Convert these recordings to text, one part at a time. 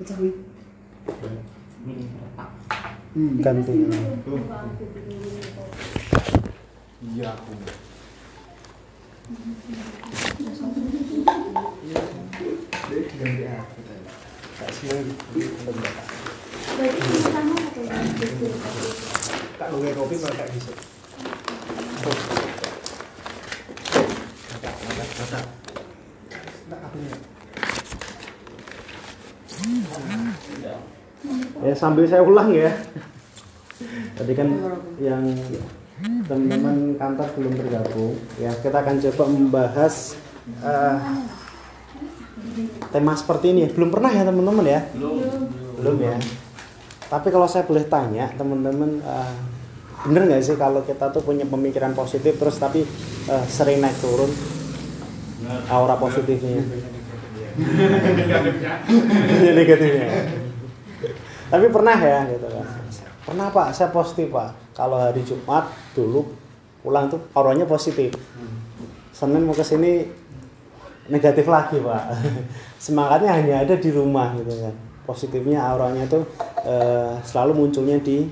Ini retak. Hmm. ganti Iya aku. Tak kopi malah. Tak apa ya? Ya sambil saya ulang ya. Tadi kan yang teman-teman kantor belum bergabung. Ya kita akan coba membahas eh, tema seperti ini. Belum pernah ya teman-teman ya? Belum. Ya? Tapi kalau saya boleh tanya teman-teman eh, bener nggak sih kalau kita tuh punya pemikiran positif terus tapi eh, sering naik turun? Aura positifnya. Negatifnya tapi pernah ya gitu kan. Pernah pak. Saya positif pak. Kalau hari Jumat dulu pulang tuh auranya positif. Senin mau ke sini negatif lagi pak. Semangatnya hanya ada di rumah gitu kan. Positifnya auranya tuh eh, selalu munculnya di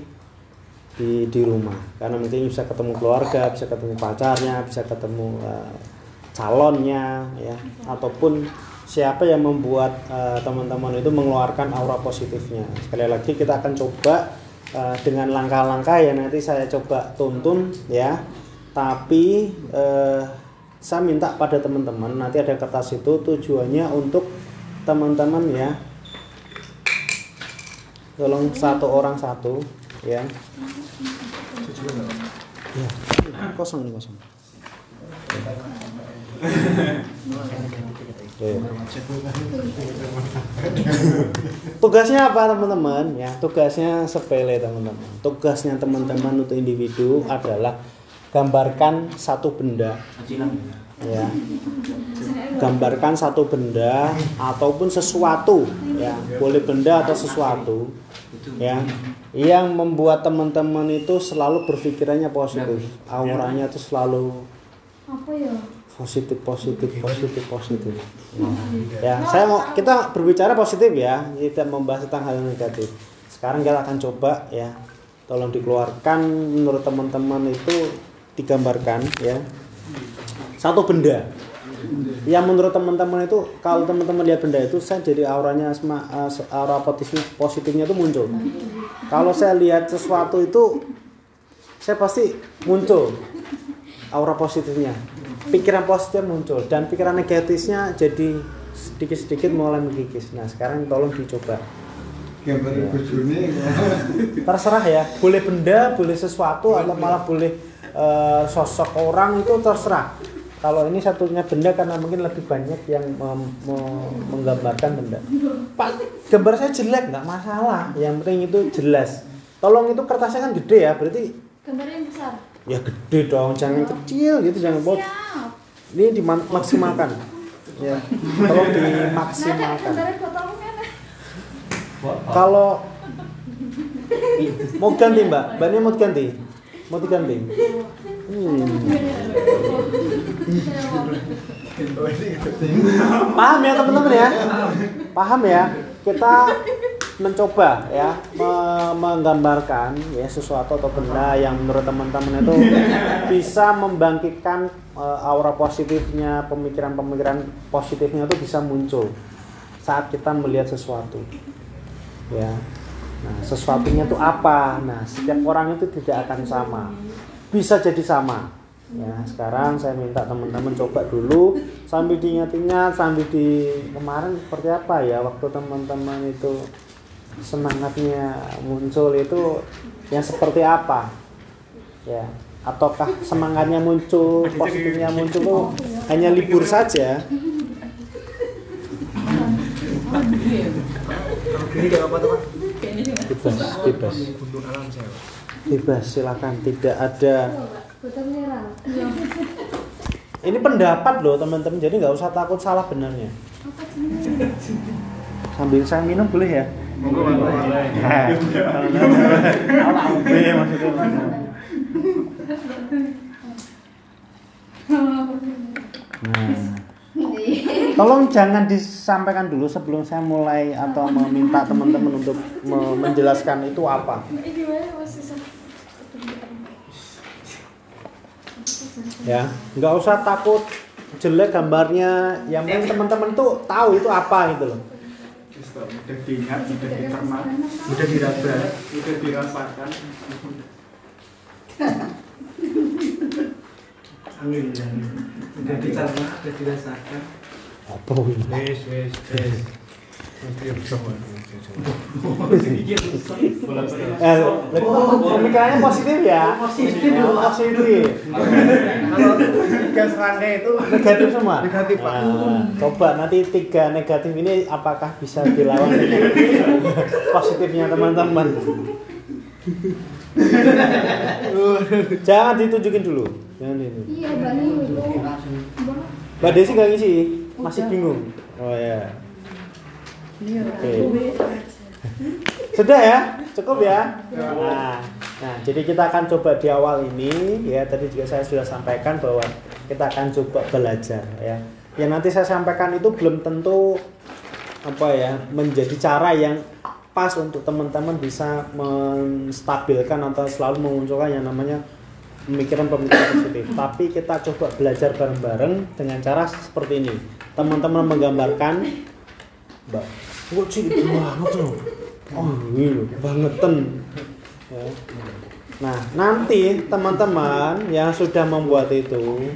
di di rumah. Karena mungkin bisa ketemu keluarga bisa ketemu pacarnya bisa ketemu eh, calonnya ya. Ataupun siapa yang membuat eh, teman-teman itu mengeluarkan aura positifnya. Sekali lagi kita akan coba eh, dengan langkah-langkah yang nanti saya coba tuntun ya. Tapi eh, saya minta pada teman-teman nanti ada kertas itu tujuannya untuk teman-teman ya. Tolong satu orang satu ya. Ya. Kosong ini kosong. Ya, ya. Tugasnya apa teman-teman? Ya, tugasnya sepele teman-teman. Tugasnya teman-teman untuk individu adalah gambarkan satu benda, ya. Gambarkan satu benda ataupun sesuatu, ya. Boleh benda atau sesuatu, ya. Yang membuat teman-teman itu selalu berpikirannya positif, auranya itu selalu apa ya positif positif positif positif. Ya saya mau kita berbicara positif ya tidak membahas tentang hal yang negatif. Sekarang kita akan coba ya tolong dikeluarkan menurut teman-teman itu digambarkan ya. Satu benda. Yang menurut teman-teman itu kalau teman-teman lihat benda itu saya jadi auranya sema- eh, aura positifnya positifnya itu muncul. Kalau saya lihat sesuatu itu saya pasti muncul aura positifnya pikiran positif muncul dan pikiran negatifnya jadi sedikit-sedikit mulai mengkikis nah sekarang tolong dicoba. Gambar bojone. terserah ya boleh benda boleh sesuatu atau malah boleh eh, sosok orang itu terserah. Kalau ini satunya benda karena mungkin lebih banyak yang mem- mem- menggambarkan benda. Pak gambar saya jelek nggak masalah. Yang penting itu jelas. Tolong itu kertasnya kan gede ya berarti gambarnya yang besar ya gede dong jangan kecil gitu jangan buat ini dimaksimalkan ya tolong dimaksimalkan. nah. kalau mau ganti mbak? Bannya mau diganti mau diganti? Hmm. paham ya teman-teman ya? Paham ya? Kita mencoba ya me- menggambarkan ya sesuatu atau benda yang menurut teman-teman itu bisa membangkitkan eh, aura positifnya pemikiran-pemikiran positifnya itu bisa muncul saat kita melihat sesuatu ya. Nah sesuatunya itu apa? Nah setiap orang itu tidak akan sama. Bisa jadi sama. Ya sekarang saya minta teman-teman coba dulu sambil diingat-ingat sambil di kemarin seperti apa ya waktu teman-teman itu semangatnya muncul itu yang seperti apa? Ya ataukah semangatnya muncul positifnya muncul tuh hanya libur saja? Bebas bebas. Bebas silakan. Tidak ada. Ini pendapat loh teman-teman. Jadi nggak usah takut salah benarnya. Sambil saya minum boleh ya Monggo, maksudnya nah Tolong jangan disampaikan dulu sebelum saya mulai atau meminta teman-teman untuk me- menjelaskan itu apa. Ya, nggak usah takut jelek gambarnya. Yang penting teman-teman tuh tahu itu apa gitu loh. Mudah diingat, mudah dicerna, mudah diraba, mudah dirasakan. Amin. Mudah dicerna, mudah dirasakan. Apa ini? Wes, wes, wes. Nanti bersama. Eh, pemikirannya positif ya. Positif, positif. Kalau tiga serangga itu Negatif semua. Negatif, Pak. Nah, coba nanti tiga negatif ini apakah bisa dilawan dengan positifnya teman-teman? Jangan ditunjukin dulu. Jangan itu. Iya. Mbak Desi nggak ngisi, masih bingung. Oh ya. Oke. Sudah ya, cukup ya. Nah, nah, jadi kita akan coba di awal ini ya. Tadi juga saya sudah sampaikan bahwa kita akan coba belajar ya. Yang nanti saya sampaikan itu belum tentu apa ya menjadi cara yang pas untuk teman-teman bisa menstabilkan atau selalu memunculkan yang namanya pemikiran-pemikiran positif. Tapi kita coba belajar bareng-bareng dengan cara seperti ini. Teman-teman menggambarkan, Mbak, kok cilik banget loh. Oh, loh, bangetan. Nah, nanti teman-teman yang sudah membuat itu,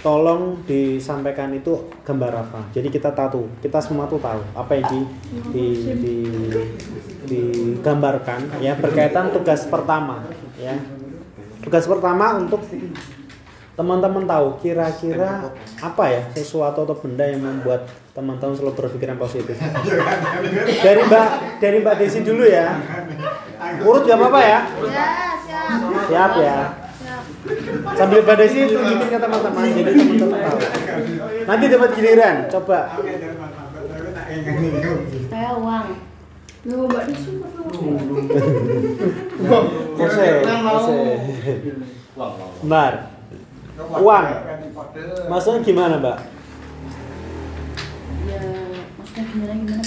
tolong disampaikan itu gambar apa. Jadi kita tahu, kita semua tuh tahu apa yang di, di, di digambarkan ya berkaitan tugas pertama ya tugas pertama untuk teman-teman tahu kira-kira apa ya sesuatu atau benda yang membuat teman-teman selalu berpikiran positif dari mbak dari mbak Desi dulu ya urut gak apa-apa ya Ya, siap. siap ya sambil mbak Desi tunjukin ke teman-teman jadi teman-teman tahu nanti dapat giliran coba Kayak uang. Loh, Mbak Desi. Bentar. Uang. Maksudnya gimana, Mbak? Gimana gimana?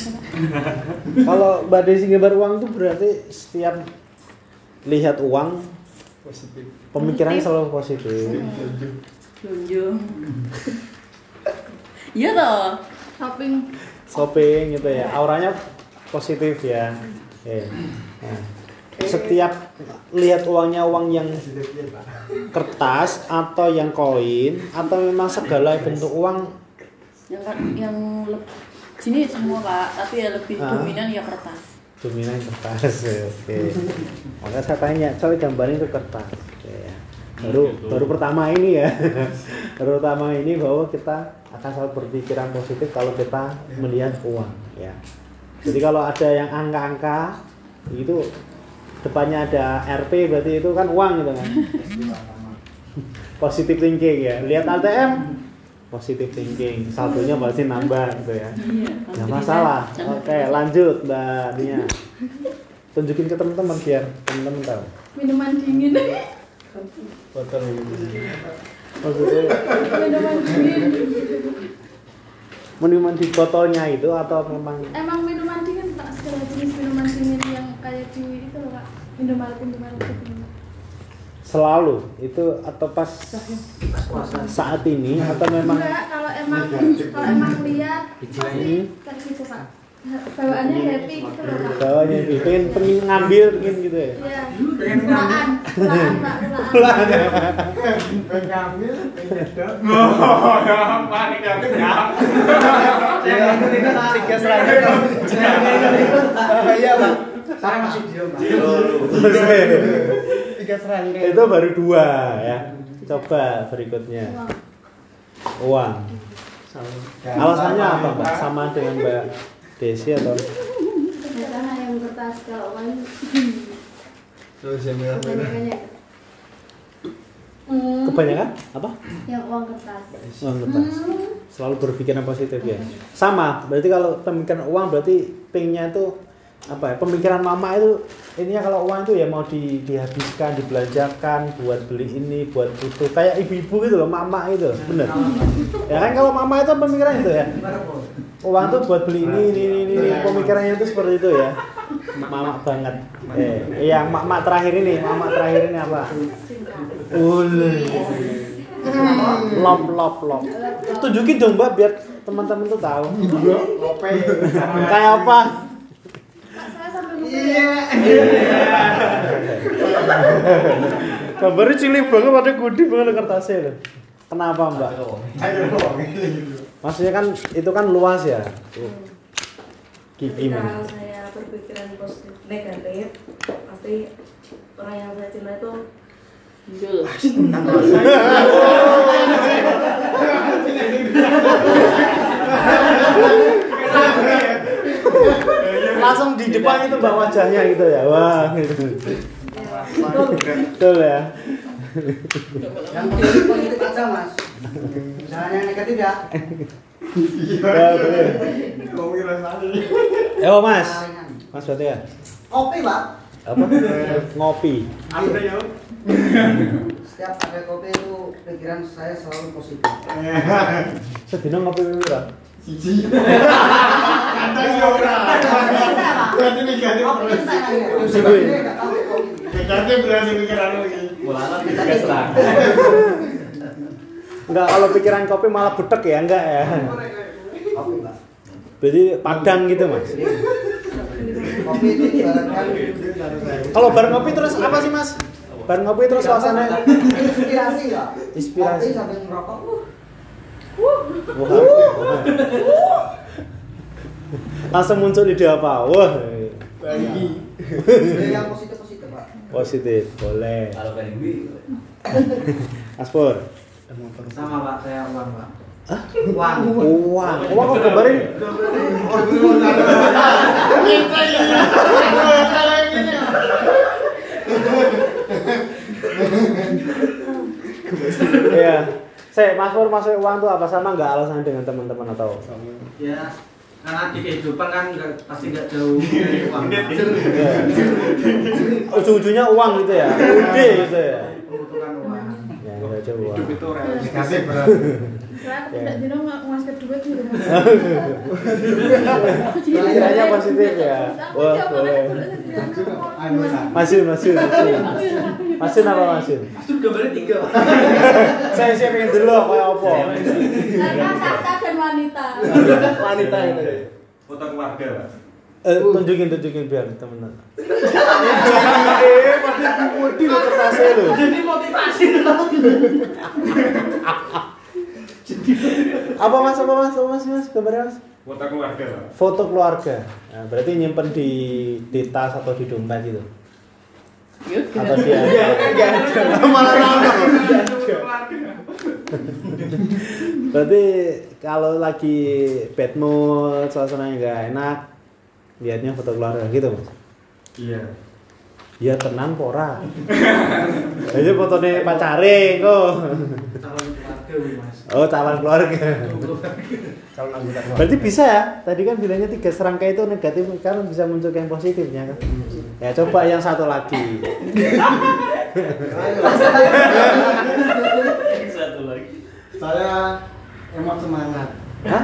Kalau Mbak Desi gambar uang itu berarti setiap lihat uang positif. pemikirannya selalu positif. Junjung. Iya toh. Shopping. Shopping gitu ya. Auranya positif ya. Oke. Nah, setiap lihat uangnya uang yang kertas atau yang koin atau memang segala bentuk uang Yang yang sini semua Pak, tapi ya lebih Ah. dominan ya kertas. dominan kertas oke. Maka saya tanya coba gambarnya itu kertas. Oke, ya. baru baru pertama ini ya. Baru pertama ini bahwa kita akan selalu berpikiran positif kalau kita melihat uang ya. Jadi kalau ada yang angka-angka itu depannya ada RP berarti itu kan uang gitu kan. Positif thinking ya. Lihat ATM positif thinking saldonya pasti nambah gitu ya Iya. Nggak masalah. Oke, lanjut Mbak Nia. Tunjukin ke teman-teman biar teman-teman tahu. Minuman dingin. Botol ini. Maksudnya Minuman dingin. minuman di botolnya itu atau memang Emang minuman dingin tak segala jenis minuman dingin yang kayak di itu loh, Pak. Indomaret, Indomaret itu. Selalu itu atau pas saat ini atau memang Enggak, kalau emang kalau emang lihat pasti gitu, Pak. Bawaannya happy gitu loh, Pak. bawahnya itu pengen pengen ngambil pengen gitu ya. Iya. Pulaan, Pak, pulaan. Pengambil, penyedot. Oh, ya, panik aku ya. Jangan itu tiga serangga. Iya, Pak. Saya masih diam, Pak. Tiga serangga. itu baru dua ya. Coba berikutnya Uang. uang. Alasannya apa Mbak? Sama dengan Mbak Desi atau Biasanya yang kertas kalau uang Terus yang merah-merah. kebanyakannya. Hmm, kebanyakan apa? yang uang kertas. Uang kertas. selalu berpikiran positif ya sama berarti kalau pemikiran uang berarti pingnya itu apa ya pemikiran mama itu ininya kalau uang itu ya mau di, dihabiskan dibelanjakan buat beli ini buat itu. Kayak ibu-ibu gitu loh mama itu bener. Ya kan kalau mama itu pemikiran itu ya. Uang tuh buat beli ini ini ini, ini, ini. pemikirannya itu seperti itu ya. Mama banget. Eh yang mak terakhir ini mama terakhir ini apa? Ul. lop lop lop. Tunjukin dong mbak biar teman-teman tuh tahu. Kayak apa Pak, saya sampai lupa. Iya. gambarnya cilik banget pada gede banget kertasnya kenapa mbak maksudnya kan itu kan luas ya. Gigi Ketika mana? saya berpikiran positif negatif, pasti orang yang saya cinta itu muncul. langsung di depan itu mbak wajahnya gitu ya wah gitu betul ya Yang positif aja mas. Jangan yang negatif ya. ya kira sekali. eh mas mas berarti ya Kopi pak. apa ngopi Apa ya? Setiap ada kopi itu pikiran saya selalu positif. sedina ngopi berapa Siji. Kata sih ora. Pak. Berarti negatif Kopi terus. kopi. Negatif berarti pikiran lagi. enggak kalau pikiran kopi malah butek ya enggak ya Kopi berarti padang gitu mas Kopi kalau bareng ngopi terus apa sih mas bareng ngopi terus suasana inspirasi ya. Inspirasi. Kopi sambil merokok. Wah. langsung muncul ide apa wah Beli yang positif positif pak. positif boleh Kalau gue, Mas Pur Sama pak saya uang pak. Hah? Uang. uang uang kok gambarin Iya. Saya Mas Pur masuk uang tuh apa sama nggak alasan dengan teman-teman atau? ya karena di kehidupan kan nggak pasti nggak jauh dari uang Iya. Ujung-ujungnya uang gitu ya. Ude gitu ya. membutuhkan uang Ya, nggak jauh uang. Hidup itu negatif berarti. Saya aku tidak dino nggak ngasih duit rumah. Pikirannya positif ya. Wah, boleh. Masin, masin, masin. Masin apa masin? itu gambarnya tiga pak Saya sih pengen dulu apa apa. Saya kata dan wanita. Wanita itu. Foto keluarga, Pak. Eh, tunjukin, tunjukin biar temen. Eh, pada budi lo kertasnya lo. jadi motivasi Apa mas, apa mas, apa mas, mas, gambarnya mas? Foto keluarga. Foto keluarga. Nah, berarti nyimpen di di tas atau di dompet gitu. Atau di Malah. Berarti kalau lagi bad mood, suasananya nggak enak, lihatnya foto keluarga gitu mas. Iya. Ya tenan pora. Jadi fotonya pacare kok. calon keluarga mas Oh, calon keluarga. Kalau anggota keluarga. Berarti bisa ya? Tadi kan bilangnya tiga serangkai itu negatif, kan bisa muncul yang positifnya kan? Ya coba yang satu lagi. satu lagi. Saya emot semangat. Hah?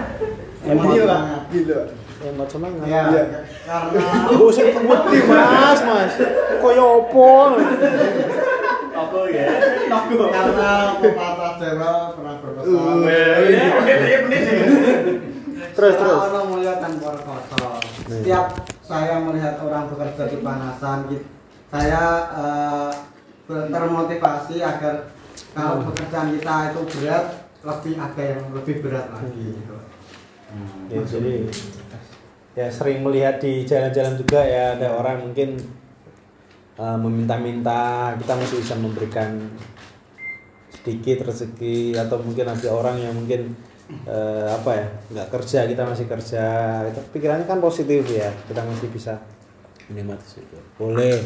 Emot semangat. Gitu. Emot semangat. Ya, Ya. karena Oh, sing wedi Mas, Mas. Kaya opo? Apa ya? karena pepatah Jawa pernah berpesan. Terus Salah terus. Orang mulia tanpa kotor. Setiap saya melihat orang bekerja di panasan, gitu, saya ber- termotivasi agar kalau pekerjaan kita itu berat, lebih ada yang lebih berat lagi. Gitu. Ya, jadi ya sering melihat di jalan-jalan juga ya ada orang mungkin uh, meminta-minta kita masih bisa memberikan sedikit rezeki atau mungkin ada orang yang mungkin uh, apa ya nggak kerja kita masih kerja itu pikirannya kan positif ya kita masih bisa menikmati itu boleh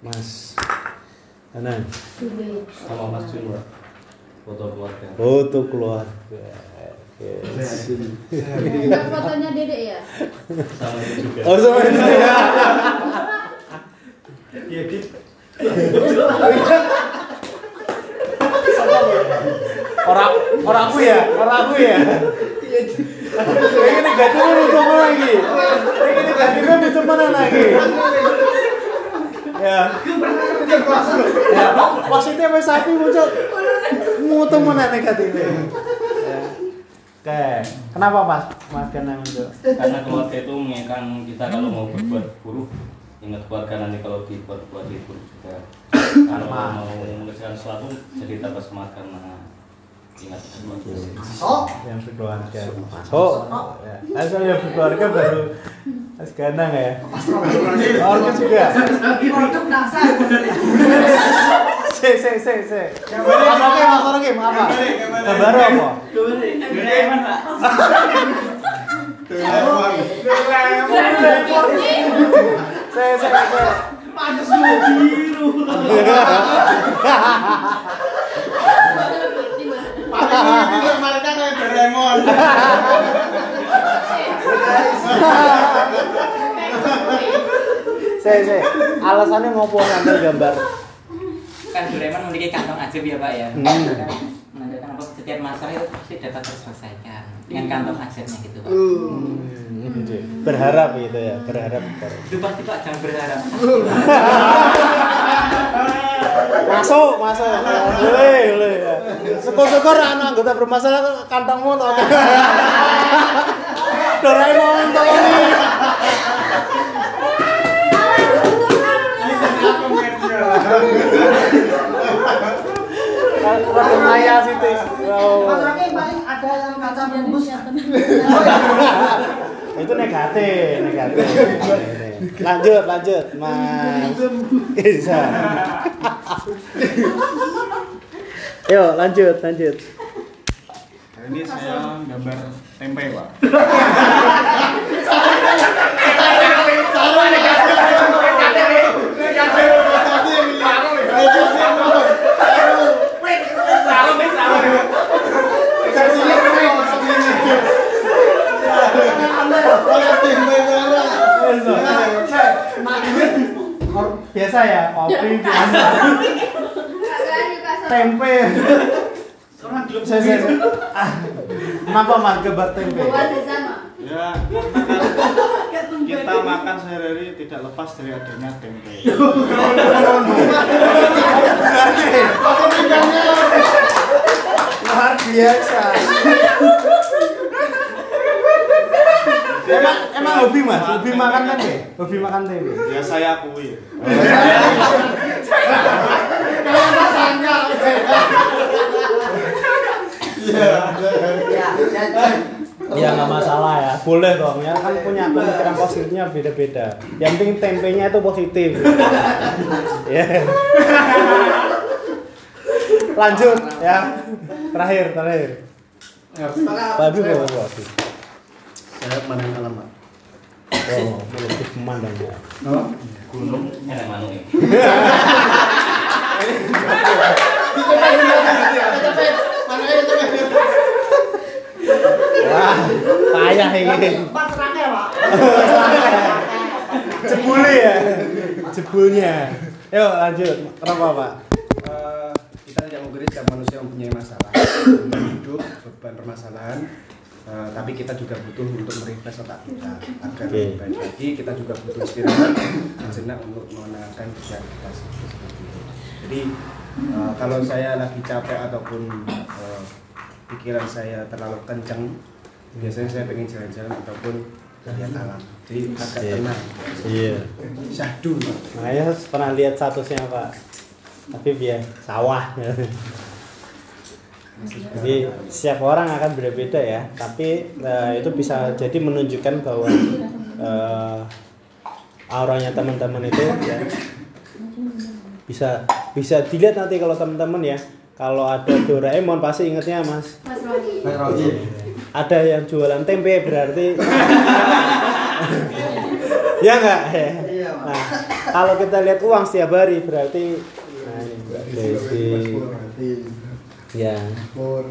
mas anang sama mas Jun foto keluarga foto keluarga Yes. Nah, fotonya Dedek ya? Sama juga. Oh, sama juga. Iya, gitu. orang orang aku ya? Orang aku ya? Ini negatifnya di coba lagi. Ini negatifnya di teman lagi. Ya. Ya positifnya sampai sapi muncul. Mau negatif negatifnya Oke, kenapa mas? Mas karena muncul? Karena keluarga itu mengingatkan kita kalau mau berbuat buruk ingat keluarga nanti kalau dibuat buat itu juga. Kalau mau mengerjakan sesuatu jadi tambah semangat karena Masuk. yang berkeluarga masuk ya. asal yang berkeluarga baru Mas Ganang ya oh juga Produk dasar. se se se se apa ke mas game apa gambar apa se se se lu biru. Kayak Doraemon. se se alasannya ngopo ngambil gambar? Kan Doraemon memiliki kantong ajaib ya pak ya. Hmm. Kan menandakan apa setiap masalah itu pasti dapat terselesaikan dengan kantong ajaibnya gitu pak. Hmm, berharap gitu ya berharap. Itu pasti pak jangan berharap masuk masuk boleh boleh ya. syukur syukur anak anggota bermasalah kantongmu tuh Doraemon tolong Rada maya sih teh. Mas Rocky paling ada yang kaca bungkus. Itu negatif, negatif. Lanjut, lanjut, Mas. Bisa. Yuk, lanjut, lanjut. Ini saya gambar tempe, Pak. Biasa ya, kopi biasa. Tempe. Saya, saya, saya. Ah, Kenapa gambar tempe? Ya, kita makan sehari-hari tidak lepas dari adanya tempe. Luar biasa. Emang emang hobi mas, hobi makan tempe, hobi makan tempe. Ya saya akui. Ya nggak masalah ya, boleh dong ya kan punya pemikiran positifnya beda-beda. Yang penting tempenya itu positif. ya. Lanjut ya, terakhir terakhir. Pak Habib apa Pak Habib? Saya pandang alam, Pak. Oh, lebih memandang ya. gunung enak mana nih Wah, payah ini. Empat serangga, Pak. Jebule ya. Jebulnya. Yuk lanjut. Kenapa Pak? Eh, kita tidak menggurui setiap manusia mempunyai masalah hidup, beban permasalahan Eh, tapi kita juga butuh untuk merefresh otak kita agar lebih baik lagi kita juga butuh istirahat sejenak untuk menenangkan pikiran kita seperti itu. jadi eh, kalau saya lagi capek ataupun eh, pikiran saya terlalu kencang biasanya saya pengen jalan-jalan ataupun lihat alam jadi agak Iya. tenang Iya. syahdu Makanya pernah lihat statusnya Pak. Tapi ya sawah. Jadi setiap orang akan berbeda ya. Tapi eh, itu bisa jadi menunjukkan bahwa eh, auranya teman-teman itu ya, bisa bisa dilihat nanti kalau teman-teman ya. Kalau ada Doraemon pasti ingetnya Mas. Mas Rocky. Ada yang jualan tempe berarti ya enggak ya. Iya. Nah, kalau kita lihat uang setiap hari berarti nah ini Desi. Ya.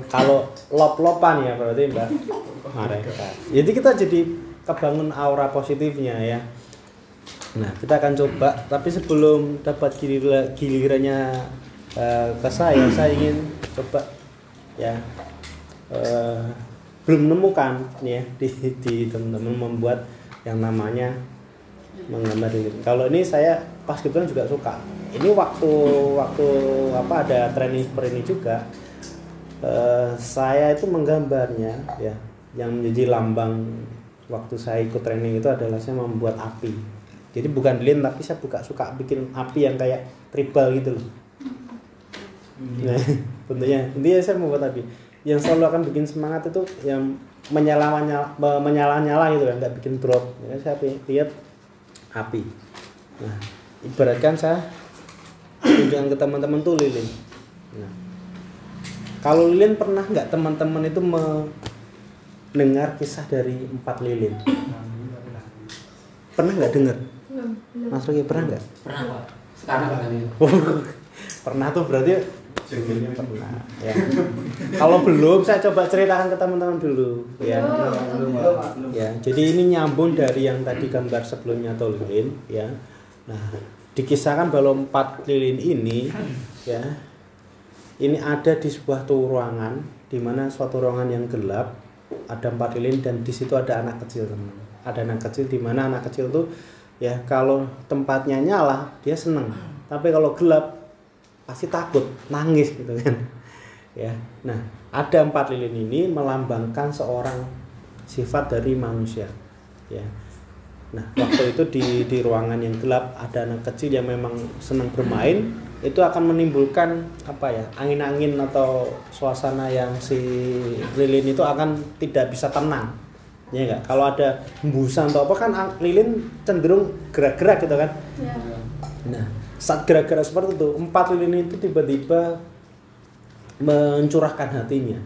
Kalau lop-lopan ya berarti Mbak mereka. Jadi kita jadi kebangun aura positifnya ya. Nah, kita akan coba tapi sebelum dapat gilira- gilirannya eh, ke saya, saya ingin coba ya eh, belum menemukan ya di, di teman-teman membuat yang namanya menggambar lilin kalau ini saya pas kebetulan juga suka ini waktu waktu apa ada training seperti ini juga eh, saya itu menggambarnya ya. Yang menjadi lambang waktu saya ikut training itu adalah saya membuat api. Jadi bukan lilin tapi saya buka suka bikin api yang kayak tribal gitu loh. Nah bentuknya. Intinya saya membuat api. Yang selalu akan bikin semangat itu yang menyala menyala menyala nyala gitu kan nggak bikin drop. Ya, saya lihat api. Nah ibaratkan saya tunjukkan ke teman-teman tuh lilin kalau lilin pernah nggak teman-teman itu mendengar kisah dari empat lilin? Pernah nggak dengar. Mas Rogi pernah nggak? Pernah Pak. Sekarang kali. pernah tuh berarti pernah ya. Kalau belum saya coba ceritakan ke teman-teman dulu ya. Ya jadi ini nyambung dari yang tadi gambar sebelumnya atau lilin ya. Nah dikisahkan bahwa empat lilin ini ya ini ada di sebuah ruangan di mana suatu ruangan yang gelap ada empat lilin dan di situ ada anak kecil teman ada anak kecil di mana anak kecil tuh ya kalau tempatnya nyala dia seneng. Tapi kalau gelap pasti takut nangis gitu kan. Ya nah ada empat lilin ini melambangkan seorang sifat dari manusia ya nah waktu itu di di ruangan yang gelap ada anak kecil yang memang senang bermain itu akan menimbulkan apa ya angin-angin atau suasana yang si lilin itu akan tidak bisa tenang ya enggak kalau ada hembusan atau apa kan lilin cenderung gerak-gerak gitu kan Ya. Nah, saat gerak-gerak seperti itu, empat lilin itu tiba-tiba mencurahkan hatinya.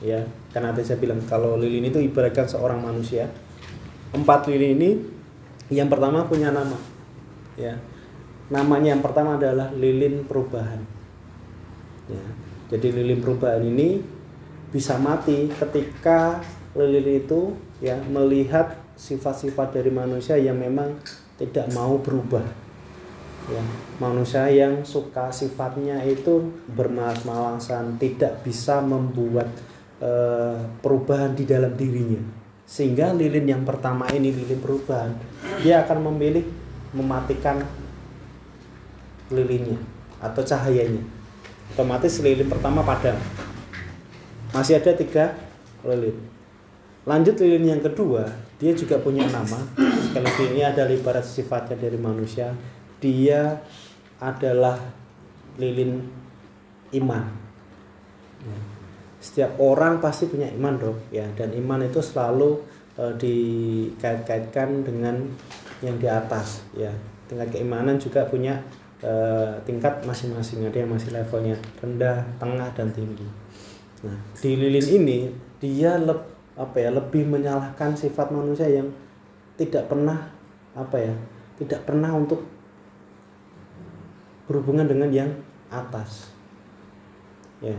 Ya, karena tadi saya bilang kalau lilin itu ibaratkan seorang manusia. Empat lilin ini yang pertama punya nama. Ya. Namanya yang pertama adalah lilin perubahan. Ya. Jadi lilin perubahan ini bisa mati ketika lilin itu ya melihat sifat-sifat dari manusia yang memang tidak mau berubah ya manusia yang suka sifatnya itu bermalas-malasan tidak bisa membuat eh, perubahan di dalam dirinya sehingga lilin yang pertama ini lilin perubahan dia akan memilih mematikan lilinnya atau cahayanya. Otomatis lilin pertama padam. Masih ada tiga lilin. Lanjut lilin yang kedua dia juga punya nama. Sekali lagi ini adalah ibarat sifatnya dari manusia. Dia adalah lilin iman. Ya. Setiap orang pasti punya iman dong ya dan iman itu selalu eh, dikait-kaitkan dengan yang di atas. Ya tingkat keimanan juga punya eh, tingkat masing-masing. Ada yang masih levelnya rendah tengah dan tinggi. Nah di lilin ini dia leb, apa ya lebih menyalahkan sifat manusia yang tidak pernah apa ya tidak pernah untuk berhubungan dengan yang atas. Ya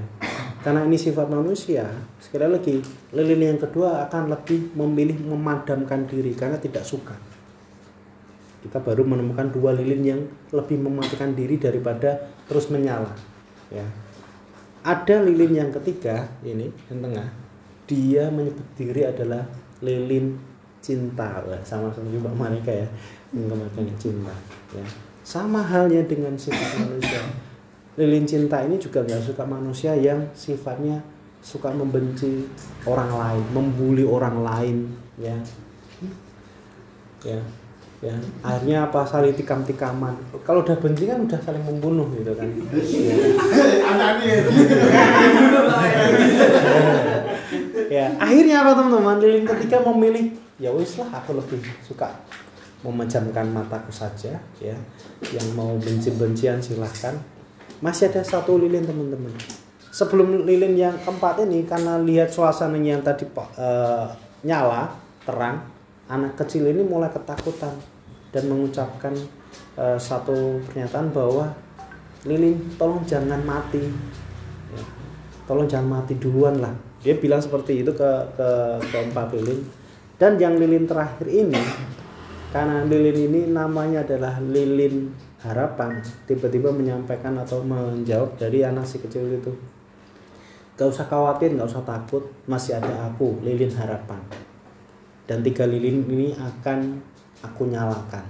karena ini sifat manusia sekali lagi lilin yang kedua akan lebih memilih memadamkan diri karena tidak suka. Kita baru menemukan dua lilin yang lebih mematikan diri daripada terus menyala ya. Ada lilin yang ketiga ini yang tengah dia menyebut diri adalah lilin cinta. Sama seperti Mbak Marika ya menggambarkan cinta ya. Sama halnya dengan sifat manusia lilin cinta ini juga nggak suka manusia yang sifatnya suka membenci orang lain membuli orang lain ya. Ya ya. Akhirnya apa? Saling tikam-tikaman. Kalau udah benci kan udah saling membunuh gitu kan. Ya. ya akhirnya apa teman-teman? Lilin ketiga memilih ya wis lah aku lebih suka memejamkan mataku saja ya. Yang mau benci-bencian silahkan masih ada satu lilin teman-teman. Sebelum lilin yang keempat ini karena lihat suasananya yang tadi eh, nyala terang anak kecil ini mulai ketakutan dan mengucapkan eh, satu pernyataan bahwa lilin tolong jangan mati. Ya, tolong jangan mati duluan lah. Dia bilang seperti itu ke ke keempat lilin. Dan yang lilin terakhir ini karena lilin ini namanya adalah lilin harapan tiba-tiba menyampaikan atau menjawab dari anak si kecil itu. Gak usah khawatir gak usah takut masih ada aku lilin harapan. Dan tiga lilin ini akan aku nyalakan.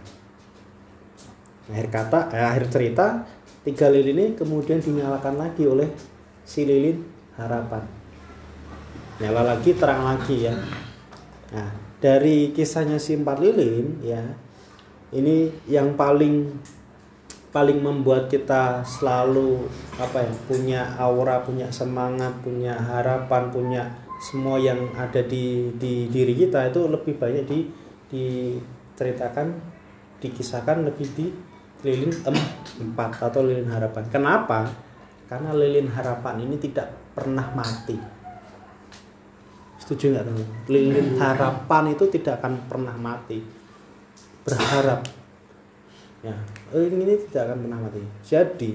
Akhir kata eh, akhir cerita tiga lilin ini kemudian dinyalakan lagi oleh si lilin harapan. Nyala lagi terang lagi ya. Nah dari kisahnya si empat lilin ya ini yang paling paling membuat kita selalu apa ya punya aura punya semangat punya harapan punya semua yang ada di di diri kita itu lebih banyak di diceritakan dikisahkan lebih di lilin em- empat atau lilin harapan. Kenapa? Karena lilin harapan ini tidak pernah mati. Setuju nggak teman lilin harapan itu tidak akan pernah mati. Berharap ya. Lilin ini tidak akan pernah mati. Jadi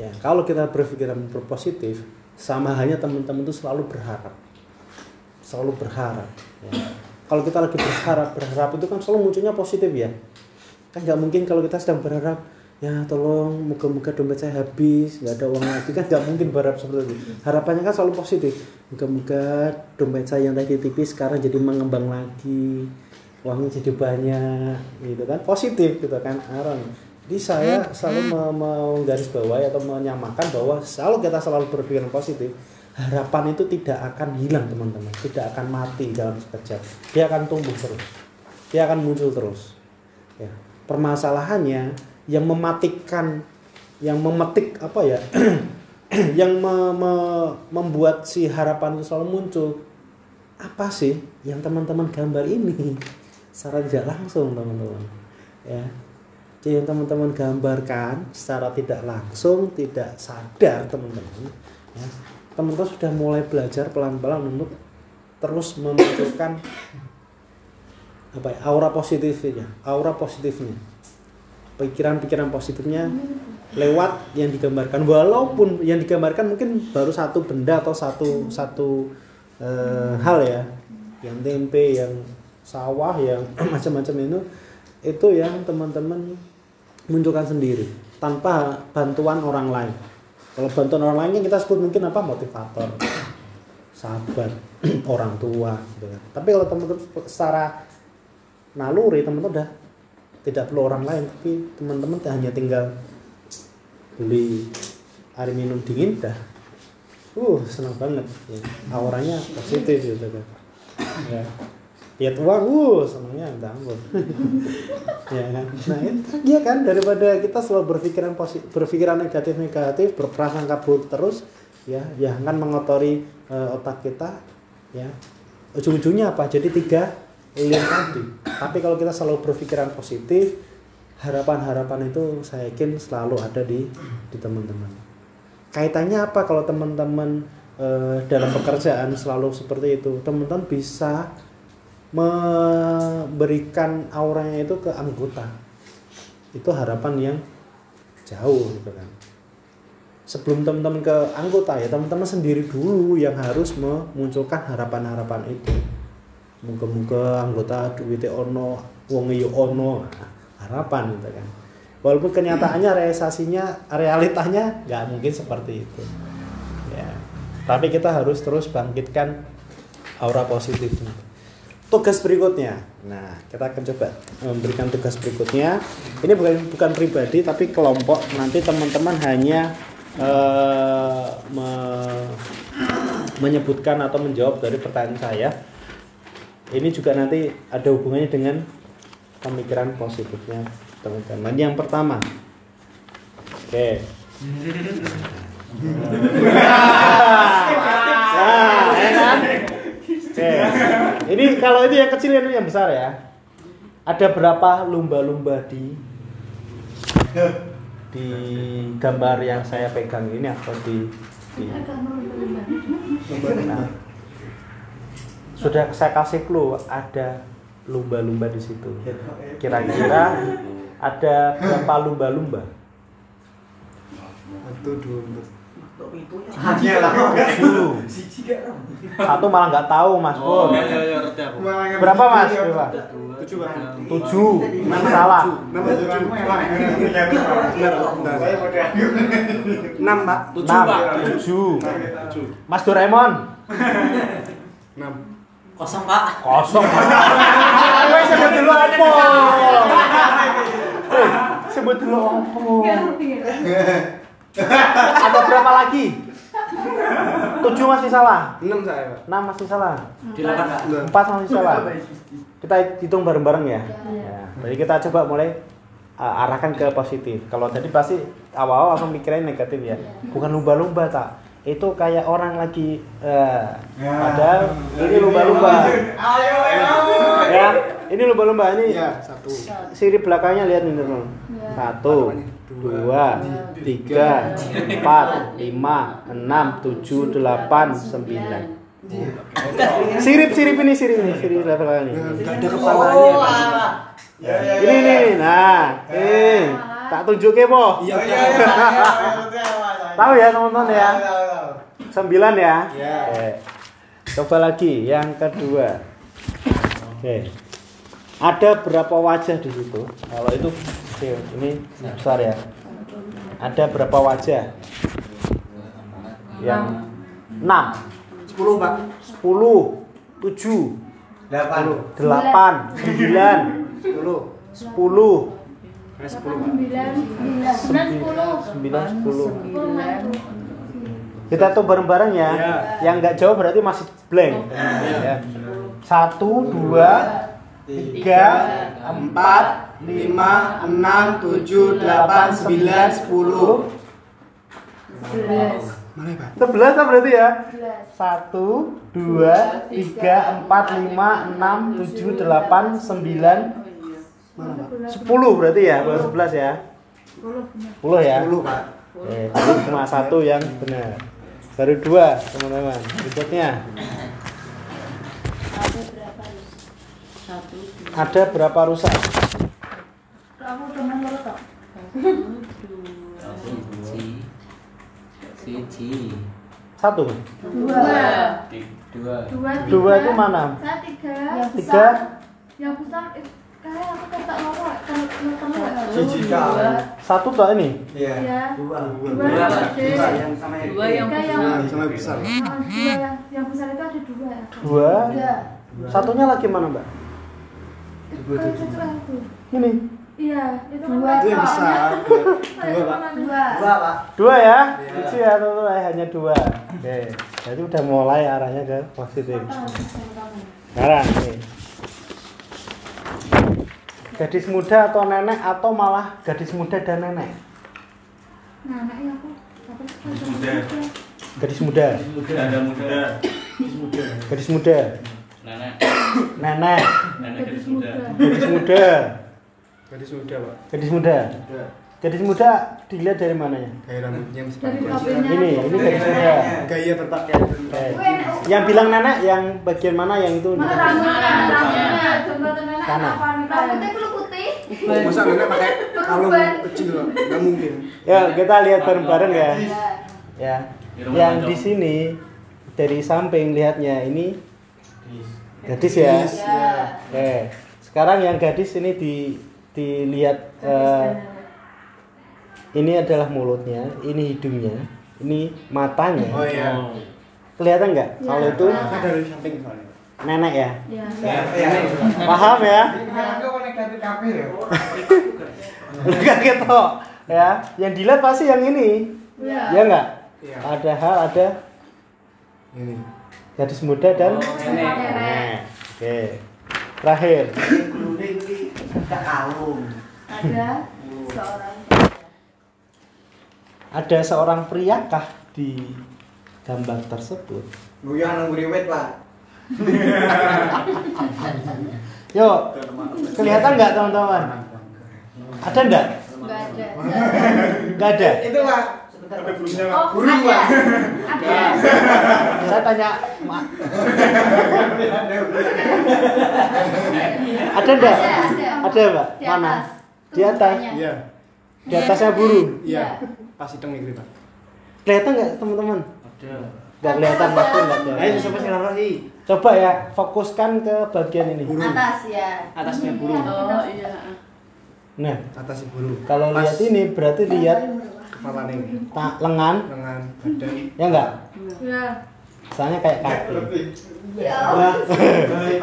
ya kalau kita berpikiran berpositif sama halnya teman-teman itu selalu berharap. Selalu berharap ya. kalau kita lagi berharap berharap itu kan selalu munculnya positif ya. Kan nggak mungkin kalau kita sedang berharap ya tolong moga-moga dompet saya habis nggak ada uang lagi. Kan nggak mungkin berharap seperti itu. Harapannya kan selalu positif. Moga-moga dompet saya yang tadi tipis sekarang jadi mengembang lagi uangnya jadi banyak gitu kan? Positif gitu kan Aaron. Jadi saya selalu me- menggarisbawahi atau menyamakan bahwa selalu kita selalu berpikiran positif harapan itu tidak akan hilang teman-teman. Tidak akan mati dalam sekejap. Dia akan tumbuh terus. Dia akan muncul terus. Ya. Permasalahannya yang mematikan yang memetik apa ya? Yang me- me- membuat si harapan itu selalu muncul apa sih yang teman-teman gambar ini secara tidak langsung teman-teman. Ya. Jadi teman-teman gambarkan secara tidak langsung tidak sadar teman-teman ya. Teman-teman sudah mulai belajar pelan-pelan untuk terus memunculkan apa ya, aura positifnya aura positifnya. Pikiran-pikiran positifnya lewat yang digambarkan. Walaupun yang digambarkan mungkin baru satu benda atau satu satu eh, hal ya. Yang tempe yang sawah yang macam-macam itu itu yang teman-teman munculkan sendiri tanpa bantuan orang lain. Kalau bantuan orang lain kan kita sebut mungkin apa? Motivator sahabat orang tua gitu kan. tapi kalau teman-teman secara naluri teman-teman udah tidak perlu orang lain tapi teman-teman hanya tinggal beli air minum dingin dah uh senang banget. Ya. auranya positif gitu kan. Ya lihat uang uh senangnya minta ampun ya kan nah itu dia kan daripada kita selalu berpikiran positif berpikiran negatif negatif berprasangka buruk terus ya ya akan mengotori eh, otak kita ya. Ujung-ujungnya apa? Jadi tiga lilin tadi. Tapi kalau kita selalu berpikiran positif harapan-harapan itu saya yakin selalu ada di di teman-teman. Kaitannya apa kalau teman-teman eh, dalam pekerjaan selalu seperti itu? Teman-teman bisa memberikan auranya itu ke anggota. Itu harapan yang jauh gitu kan. Sebelum teman-teman ke anggota ya teman-teman sendiri dulu yang harus memunculkan harapan-harapan itu. Moga-moga anggota duitnya ono wong yo ono. Nah, harapan gitu kan. Walaupun kenyataannya realisasinya realitanya nggak mungkin seperti itu. Ya. Tapi kita harus terus bangkitkan aura positifnya tugas berikutnya. Nah kita akan coba memberikan tugas berikutnya. Ini bukan bukan pribadi tapi kelompok. Nanti teman-teman hanya eh, me- menyebutkan atau menjawab dari pertanyaan saya. Ini juga nanti ada hubungannya dengan pemikiran positifnya teman-teman. Yang pertama. Oke. Nah ya kan? oke ini kalau itu yang kecil ini yang besar ya ada berapa lumba-lumba di di gambar yang saya pegang ini atau di, di Nah, sudah saya kasih clue ada lumba-lumba di situ. Kira-kira ada berapa lumba-lumba? Satu dua Lah. Tujuh. Satu malah nggak tahu Mas Oh, iya iya ngerti aku. Berapa Mas? Berapa? tujuh. Tujuh. Enam salah. Enam tujuh. Enam pak. Tujuh. Pak. Tujuh. Mas Doraemon. Enam. Kosong pak. Kosong. Sebut dulu apa? dulu oh. Ada berapa lagi? Tujuh masih salah. Enam saya pak. Enam masih salah. Empat masih salah. Kita hitung bareng-bareng ya. ya. Jadi kita coba mulai uh, arahkan ke positif. Kalau tadi pasti awal-awal langsung mikirnya negatif ya. Bukan lumba-lumba tak. Itu kayak orang lagi uh, padahal ini lumba-lumba. Ayo, ayo. Ya, ini lumba-lumba ini Iya satu. sirip belakangnya lihat nih teman. Satu, dua, tiga, empat, lima, enam, tujuh, delapan, sembilan. Sirip-sirip ini sirip ini sirip belakang ini. Ada kepalanya. Pak. Ya, ya, Ini nih, nah, ini tak tunjukin po. Iya Oh, iya, iya, iya. Tahu ya teman-teman ya. Sembilan ya. Iya. Oke. Coba lagi yang kedua. Oke. Ada berapa wajah di situ? Kalau itu kecil, ini besar ya. Ada berapa wajah? Yang enam, Sepuluh pak. sepuluh, tujuh, Delapan. delapan, sembilan, Sepuluh. sepuluh, sembilan, sembilan, sepuluh. sembilan, sepuluh. Kita tuh bareng-bareng ya. Iya. Yang nggak jauh berarti masih blank. Ya. Satu, dua, tiga, empat, lima, enam, tujuh, delapan, sembilan, sepuluh. Mana ya, pak? Sebelas berarti ya? Sebelas. Satu, dua, tiga, empat, lima, enam, tujuh, delapan, sembilan, sepuluh berarti ya? Sebelas ya? Sepuluh ya? Sepuluh pak. Cuma satu yang benar. Baru dua teman-teman. Berikutnya ada berapa rusak? Aku teman lo kok. Siji. Siji. Satu. Dua. Dua. Dua. Dua itu mana? Tiga. Tiga. Yang besar, eh, kayak kau. Satu tak ini? Iya. Ya. Dua. Dua Dua, yang. Dua yang sama yang Dua yang besar. Sama besar. Dua yang yang besar itu ada dua. ya? Dua. Ada. Satunya lagi mana mbak? Cucu aku. Ini. Iya, itu kan Itu yang besar. Dua, Dua, Pak. Dua. Dua, Pak. Dua ya? Lucu ya teman-teman hanya dua. Oke. Jadi udah mulai arahnya ke positif. Sekarang nih. Gadis muda atau nenek atau malah gadis muda dan nenek? Nah, anaknya aku. Aku Muda. Gadis muda, Ada muda, gadis muda, nenek, nenek, nenek gadis gadis muda. muda. gadis muda, Gadis muda pak. gadis muda. Muda. Gadis muda dilihat dari mananya? Gaya rambutnya masih Dari panjang. HP-nya. Ini, ini gadis muda. Gaya berpakaian. Oke. Yang bilang nenek yang bagian mana yang itu? Mana rambutnya? Rambutnya. Apa nih? Rambutnya kulit putih. Masa nenek pakai kalung kecil pak? Gak mungkin. Ya, kita lihat bareng-bareng ya. Ya. Ya. Yang di sini dari samping lihatnya ini gadis ya. Ya. Oke. Sekarang yang gadis ini di dilihat eh, ini adalah mulutnya, ini hidungnya, ini matanya. Oh iya. Kelihatan nggak? Ya. Kalau itu dari samping soalnya. nenek ya. Ya. Ya. Paham ya? Kafe ya. Enggak gitu. Ya, yang dilihat pasti yang ini. Ya. Ya enggak? Iya. Padahal ada Ini. gadis muda dan Oh, nenek. nenek. Oke. Terakhir. Ada seorang Ada seorang priakah di gambar tersebut? Guyon nang buriwet, Pak. Yuk, kelihatan nggak teman-teman? Ada nggak? Enggak ada. Nggak ada. Itu, Pak. Oh, ada. Pak. Ada. Saya tanya, Ma- ada nggak? Ada, ada. Di Mana? Di atas. Iya. Di atasnya burung. Iya. Pas hidung negeri pak. Kelihatan nggak teman-teman? Ada. Nggak kelihatan pasti nggak Ayo kelihatan. siapa sih Raroi? Coba ya, fokuskan ke bagian ini. Atas ya. Atasnya burung. Oh, iya. Nah, Atas si burung. kalau Pas lihat ini berarti lihat Kepala ini. tak lengan, Lengan, badan. ya enggak? Ya. Soalnya kayak kaki. Ya. Nah,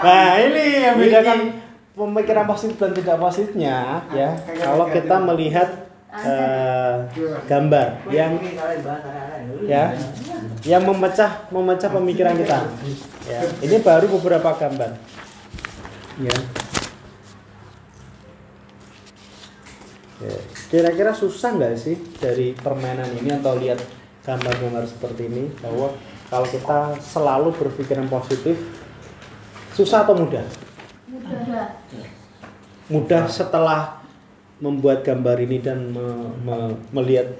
nah, ini yang bedakan pemikiran positif dan tidak positifnya ya. Kalau kita melihat eh, gambar yang ya yang memecah memecah pemikiran kita. Ya ini baru beberapa gambar. Ya. Ya, kira-kira susah nggak sih dari permainan ini atau lihat gambar-gambar seperti ini? Bahwa kalau kita selalu berpikiran positif susah atau mudah? Mudah. mudah setelah membuat gambar ini dan me- me- melihat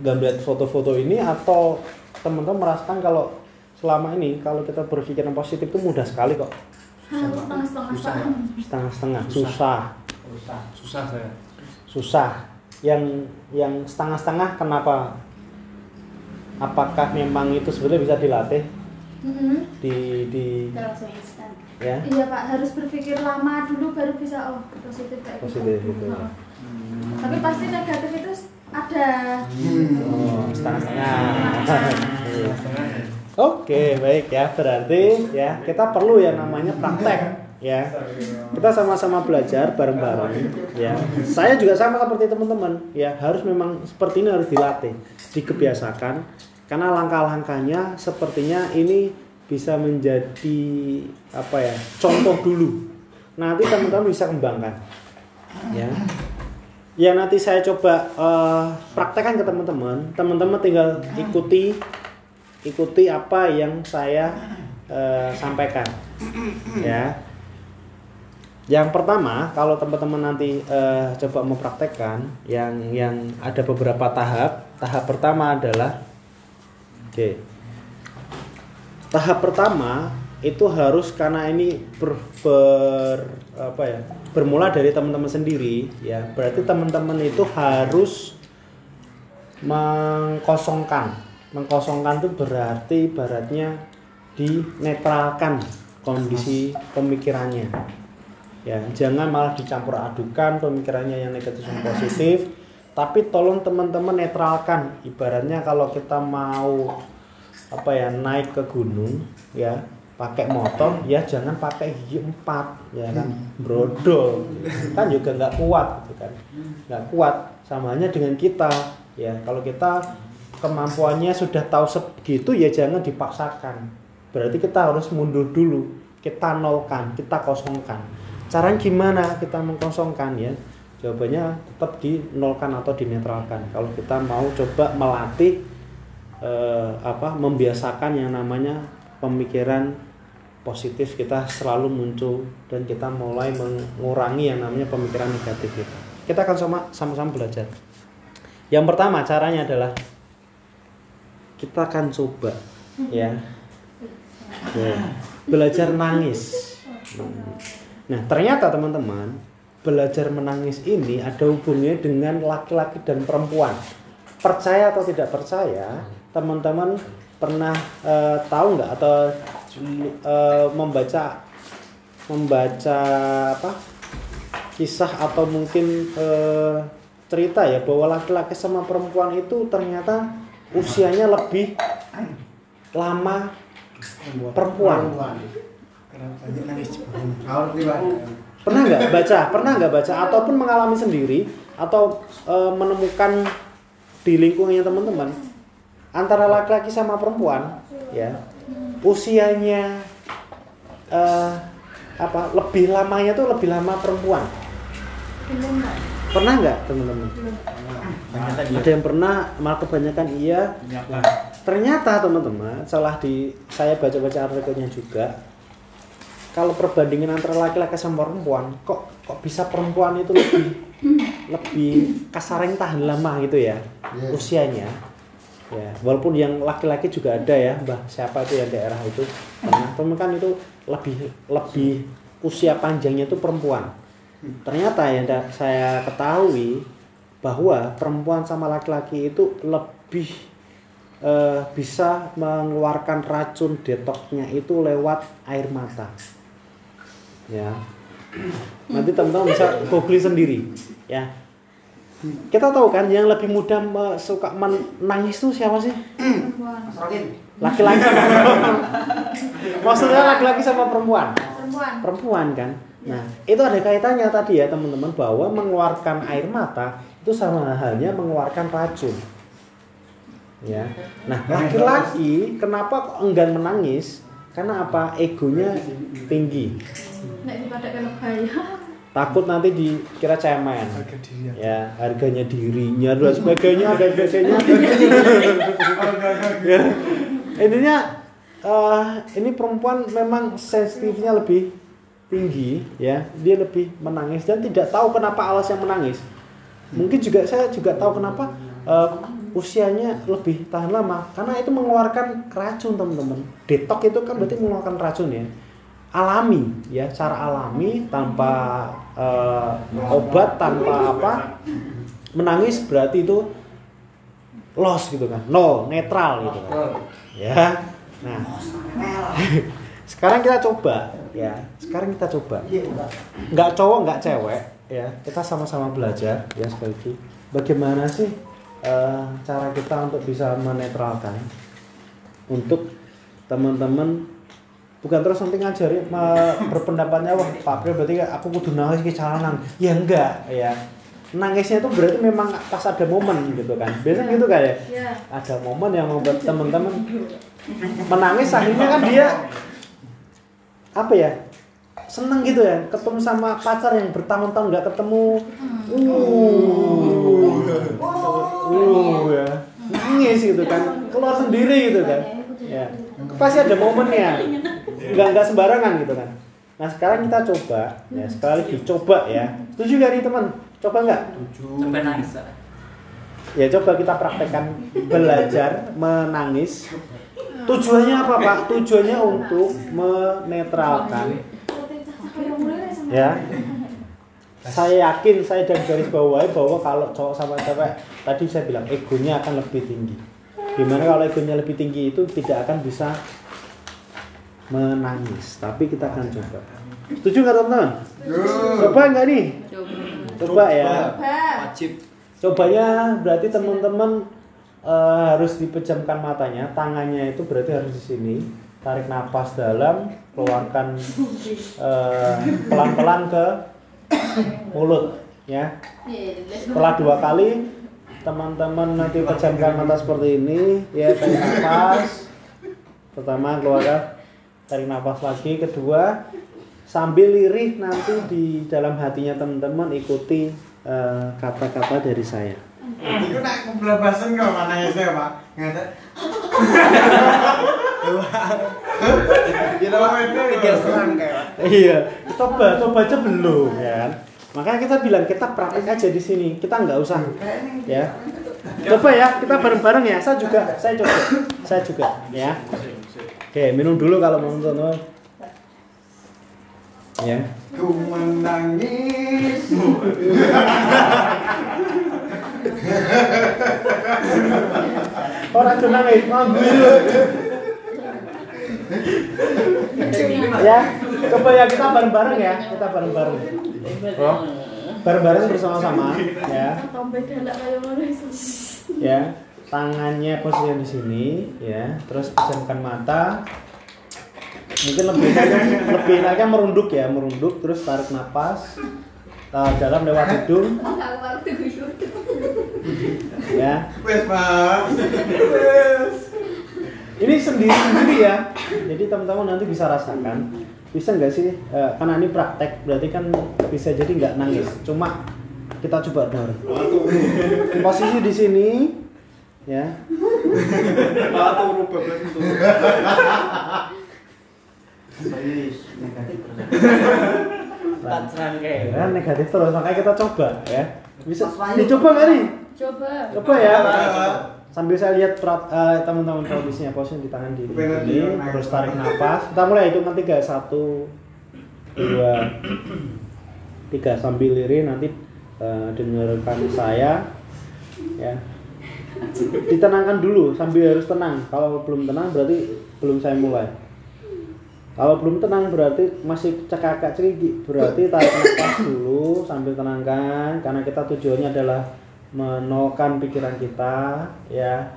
gambar foto-foto ini atau teman-teman merasakan kalau selama ini kalau kita berpikiran positif itu mudah sekali kok. Setengah-setengah. Susah. setengah-setengah Susah. susah. Susah saya. Susah. Yang yang setengah-setengah kenapa? Apakah memang itu sebenarnya bisa dilatih Mhm. di di langsung instan. ya Iya pak, harus berpikir lama dulu baru bisa oh positif kayak Positif gitu. gitu. Heeh. Tapi pasti negatif itu ada. oh, setengah-setengah Iya. Oke, baik ya. Berarti ya kita perlu yang namanya praktek ya. Kita sama-sama belajar bareng-bareng ya. Saya juga sama seperti teman-teman ya, harus memang seperti ini harus dilatih, dikebiasakan karena langkah-langkahnya sepertinya ini bisa menjadi apa ya? contoh dulu. Nanti teman-teman bisa kembangkan. Ya. Ya nanti saya coba eh, praktekkan ke teman-teman. Teman-teman tinggal ikuti ikuti apa yang saya eh, sampaikan ya yang pertama kalau teman-teman nanti eh, coba mempraktekkan yang yang ada beberapa tahap tahap pertama adalah oke. Tahap pertama itu harus karena ini ber, ber- apa ya bermula dari teman-teman sendiri ya. Berarti teman-teman itu harus mengkosongkan. Mengkosongkan itu berarti ibaratnya dinetralkan kondisi pemikirannya. Ya jangan malah dicampur adukan pemikirannya yang negatif dan positif tapi tolong teman-teman netralkan. Ibaratnya kalau kita mau apa ya naik ke gunung ya pakai motor ya jangan pakai gigi empat ya kan? Brodol. Kan juga nggak kuat gitu kan? Nggak kuat. Sama halnya dengan kita ya. Kalau kita kemampuannya sudah tahu segitu ya jangan dipaksakan. Berarti kita harus mundur dulu. Kita nolkan kita kosongkan. Caranya gimana kita mengkosongkan ya jawabannya tetap di nolkan atau dinetralkan. Kalau kita mau coba melatih eh, apa membiasakan yang namanya pemikiran positif kita selalu muncul dan kita mulai mengurangi yang namanya pemikiran negatif kita kita akan sama sama-sama belajar. Yang pertama caranya adalah kita akan coba Ya, belajar nangis. Nah ternyata teman-teman belajar menangis ini ada hubungannya dengan laki-laki dan perempuan. Percaya atau tidak percaya teman-teman pernah eh, tahu nggak atau eh, membaca membaca apa kisah atau mungkin eh, cerita ya bahwa laki-laki sama perempuan itu ternyata usianya lebih lama perempuan pernah nggak baca? Pernah nggak baca? Ataupun mengalami sendiri? Atau eh, menemukan di lingkungannya teman-teman? Antara laki-laki sama perempuan? Ya. Usianya eh, apa? Lebih lamanya tuh lebih lama perempuan? Pernah nggak teman-teman? Ada yang pernah? Malah kebanyakan iya. Ternyata teman-teman setelah di saya baca-baca artikelnya juga kalau perbandingan antara laki-laki sama perempuan kok kok bisa perempuan itu lebih lebih kasarnya tahan lama gitu ya Iya. usianya? Ya walaupun yang laki-laki juga ada ya mbah. Siapa itu yang daerah itu? Nah teman kan itu lebih lebih usia panjangnya itu perempuan. Ternyata yang saya ketahui bahwa perempuan sama laki-laki itu lebih eh, bisa mengeluarkan racun detoksnya itu lewat air mata ya. Nanti teman-teman bisa googling sendiri. Ya. Kita tahu kan yang lebih mudah me- suka menangis itu siapa sih? Laki-laki. Maksudnya laki-laki sama perempuan? Perempuan. perempuan kan? Nah, itu ada kaitannya tadi ya teman-teman bahwa mengeluarkan air mata itu sama halnya mengeluarkan racun. Ya. Nah, laki-laki kenapa kok enggan menangis? Karena apa? Egonya tinggi. Takut nanti dikira cemen. Ya, harganya dirinya dan sebagainya dan sebagainya. ya. Intinya eh, ini perempuan memang sensitifnya lebih tinggi ya dia lebih menangis dan tidak tahu kenapa alasnya menangis mungkin juga saya juga tahu kenapa eh, usianya lebih tahan lama karena itu mengeluarkan racun teman-teman. Detok itu kan berarti mengeluarkan racun ya. Alami ya cara alami tanpa eh, obat tanpa apa menangis berarti itu loss gitu kan. Nol netral gitu kan. Ya nah. Sekarang kita coba ya. Sekarang kita coba. Nggak cowok nggak cewek ya. Kita sama-sama belajar ya sekali lagi bagaimana sih eh, cara kita untuk bisa menetralkan untuk teman-teman bukan terus nanti ngajari berpendapatnya wah Pak Pri berarti aku kudu nangis ke calanang ya enggak ya. Nangisnya itu berarti memang pas ada momen gitu kan. Biasanya gitu kayak Ya. ada momen yang membuat teman-teman menangis akhirnya kan dia apa ya seneng gitu ya ketemu sama pacar yang bertahun-tahun nggak ketemu. Uh uh ya. nangis gitu kan. Keluar sendiri gitu kan. Ya. pasti ada momennya. Nggak nggak sembarangan gitu kan. Nah sekarang kita coba. Ya sekali lagi coba ya. Setuju nggak nih teman? Coba nggak? Sampai nangis. Ya coba kita praktekkan. Belajar menangis. Tujuannya apa pak? Tujuannya untuk menetralkan. Ya saya yakin saya dan garis bawahi bahwa kalau cowok sama cewek tadi saya bilang egonya akan lebih tinggi. Gimana kalau egonya lebih tinggi itu tidak akan bisa menangis tapi kita akan coba. Setuju nggak teman-teman? Coba nggak nih? Coba. Ya. Wajib. Cobanya berarti teman-teman eh, harus dipejamkan matanya, tangannya itu berarti harus di sini. Tarik nafas dalam, keluarkan eh, pelan-pelan ke mulut, ya. Setelah dua kali, teman-teman nanti pejamkan mata seperti ini, ya tarik nafas. Pertama keluarkan, tarik nafas lagi. Kedua, sambil lirih nanti di dalam hatinya teman-teman ikuti eh, kata-kata dari saya. Iku nak kebelabasan kok mana ya saya pak? Kita mau itu Pikir serang kayak Iya, coba coba aja belum ya kan. Makanya kita bilang kita praktek aja di sini. Kita nggak usah ya. Coba ya, kita bareng-bareng ya. Saya juga, saya coba. Saya juga ya. Oke, minum dulu kalau mau nonton. Ya. ku menangis. Orang tenang ya, ngambil. Ya, coba ya kita bareng-bareng ya, kita bareng-bareng. Oh, bareng-bareng bersama-sama ya. Ya tangannya posisinya di sini ya terus pejamkan mata mungkin lebih enaknya, lebih enaknya merunduk ya merunduk terus tarik napas uh, dalam lewat hidung dulu. ya Wes pak. Ini sendiri sendiri ya. Jadi teman-teman nanti bisa rasakan. Bisa nggak sih Eh, karena ini praktek berarti kan bisa jadi nggak nangis. Cuma kita coba bareng posisi di sini ya. Atau rubah itu. Tak serangkai. Ya, negatif terus makanya kita coba ya. Bisa dicoba nggak nih? Coba. coba ya sambil saya lihat eh, teman-teman kondisinya posisi di tangan di sini terus tarik nafas kita mulai hitungan tiga satu dua tiga sambil lirik nanti eh, dengarkan saya ya. Ditenangkan dulu sambil harus tenang. Kalau belum tenang berarti belum saya mulai. Kalau belum tenang berarti masih cekakak cerigi berarti tarik nafas dulu sambil tenangkan karena kita tujuannya adalah menolkan pikiran kita ya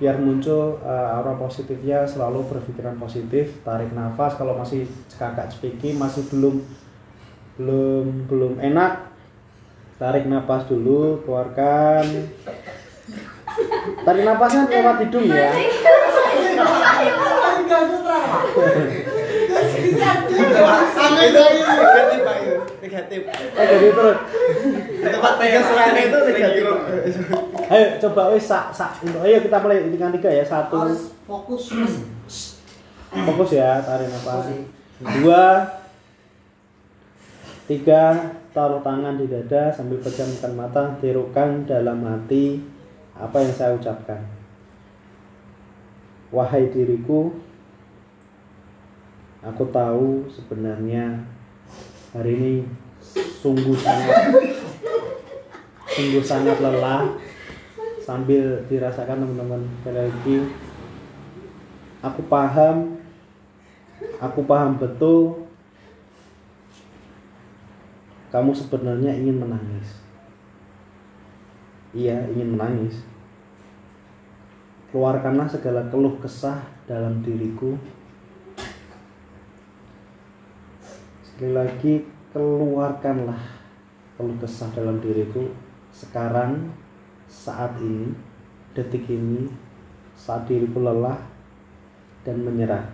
biar muncul uh, aura positifnya selalu berpikiran positif tarik nafas kalau masih cekakak cepiki masih belum belum belum enak tarik napas dulu keluarkan tarik napasnya lewat hidung ya negatif pak itu. Negatif. Oh jadi terus. Tempat tiga selain itu negatif. ayo coba wes sak sak ayo kita mulai dengan tiga ya. Satu. Harus fokus. Fokus ya tarik napas dua. Tiga taruh tangan di dada sambil pejamkan mata tirukan dalam hati apa yang saya ucapkan. Wahai diriku aku tahu sebenarnya hari ini sungguh sangat sungguh sangat lelah sambil dirasakan teman-teman lagi. Aku paham aku paham betul kamu sebenarnya ingin menangis. Iya ingin menangis. Keluarkanlah segala keluh kesah dalam diriku sekali lagi keluarkanlah keluh kesah dalam diriku sekarang saat ini detik ini saat diriku lelah dan menyerah.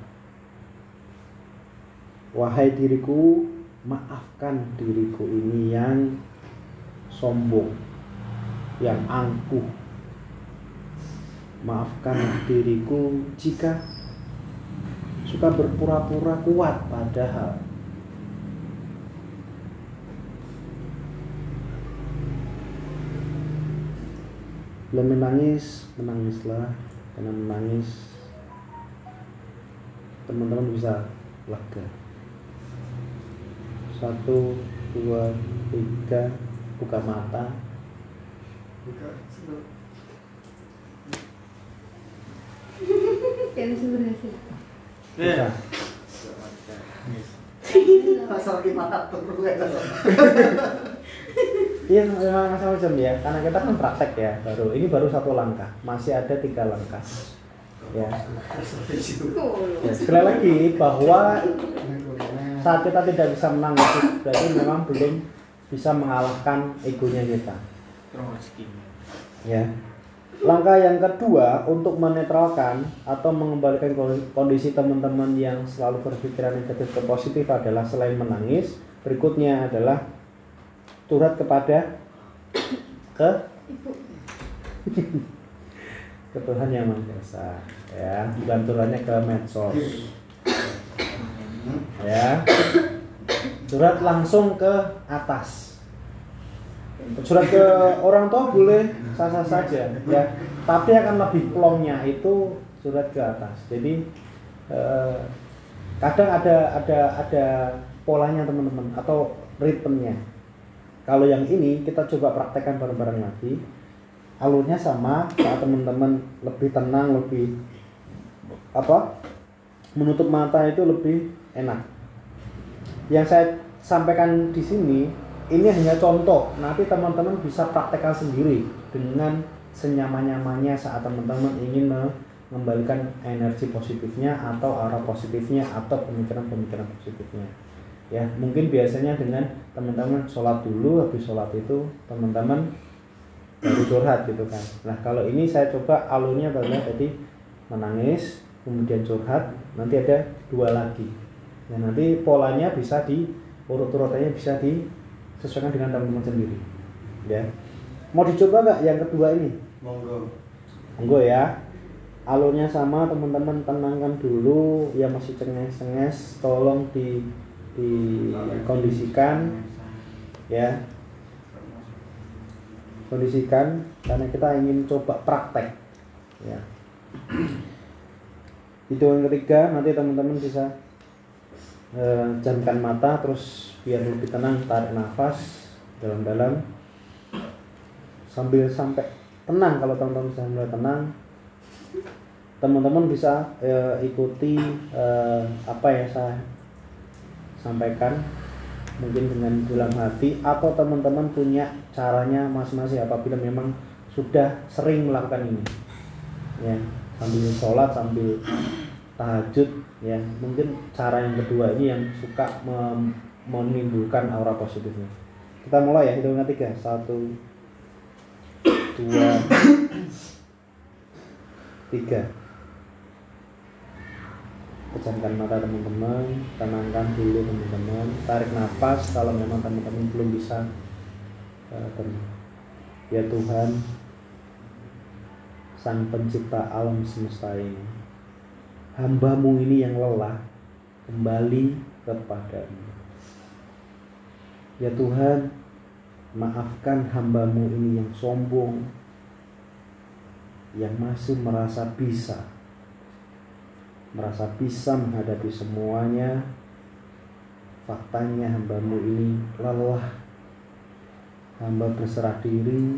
Wahai diriku maafkan diriku ini yang sombong yang angkuh. Maafkanlah diriku jika suka berpura-pura kuat padahal belum menangis menangislah. Karena menangis teman-teman bisa lega. Satu dua tiga buka mata. Yang berhasil. buka. Asal gimana tuh Iya memang masalah jam ya, karena kita kan praktek ya baru. Ini baru satu langkah, masih ada tiga langkah. Ya. ya sekali lagi bahwa saat kita tidak bisa menang itu berarti memang belum bisa mengalahkan egonya kita. Ya. Langkah yang kedua untuk menetralkan atau mengembalikan kondisi teman-teman yang selalu berpikiran negatif ke positif adalah selain menangis, berikutnya adalah curhat kepada ke? Ke Tuhan yang Maha Esa ya. Bukan curhatnya ke medsos. Ya. Curhat langsung ke atas. Curhat ke orang tua boleh sah-sah saja ya. Tapi akan lebih plongnya itu curhat ke atas. Jadi eh, kadang ada ada ada polanya teman-teman atau ritmenya kalau yang ini kita coba praktekkan bareng-bareng lagi. Alurnya sama, saat teman-teman lebih tenang, lebih apa? Menutup mata itu lebih enak. Yang saya sampaikan di sini ini hanya contoh. Nanti teman-teman bisa praktekkan sendiri dengan senyaman-nyamannya saat teman-teman ingin mengembalikan energi positifnya atau arah positifnya atau pemikiran-pemikiran positifnya ya mungkin biasanya dengan teman-teman sholat dulu habis sholat itu teman-teman baru curhat gitu kan. Nah kalau ini saya coba alurnya bagaimana? Tadi menangis kemudian curhat nanti ada dua lagi. Nah nanti polanya bisa di urut-urutannya bisa disesuaikan dengan teman-teman sendiri. Ya. Mau dicoba nggak yang kedua ini? Monggo. Monggo ya. Alurnya sama teman-teman tenangkan dulu. Yang masih cenges-cenges tolong di dikondisikan ya. Kondisikan karena kita ingin coba praktek ya. Itu yang ketiga nanti teman-teman bisa eh, jamkan mata terus biar lebih tenang tarik nafas dalam-dalam. Sambil sampai tenang kalau teman-teman bisa mulai tenang. Teman-teman bisa eh, ikuti eh, apa yang saya sampaikan mungkin dengan dalam hati atau teman-teman punya caranya masing-masing apabila memang sudah sering melakukan ini. Ya sambil sholat sambil tahajud ya. Mungkin cara yang kedua ini yang suka menimbulkan aura positifnya. Kita mulai ya hitungan tiga. Satu dua tiga pejamkan mata teman-teman. Tenangkan dulu teman-teman. Tarik nafas kalau memang teman-teman belum bisa eh, ya Tuhan. Sang pencipta alam semesta ini. Hambamu ini yang lelah kembali kepadamu. Ya Tuhan maafkan hambamu ini yang sombong yang masih merasa bisa merasa bisa menghadapi semuanya. Faktanya hambamu ini lelah. Hamba berserah diri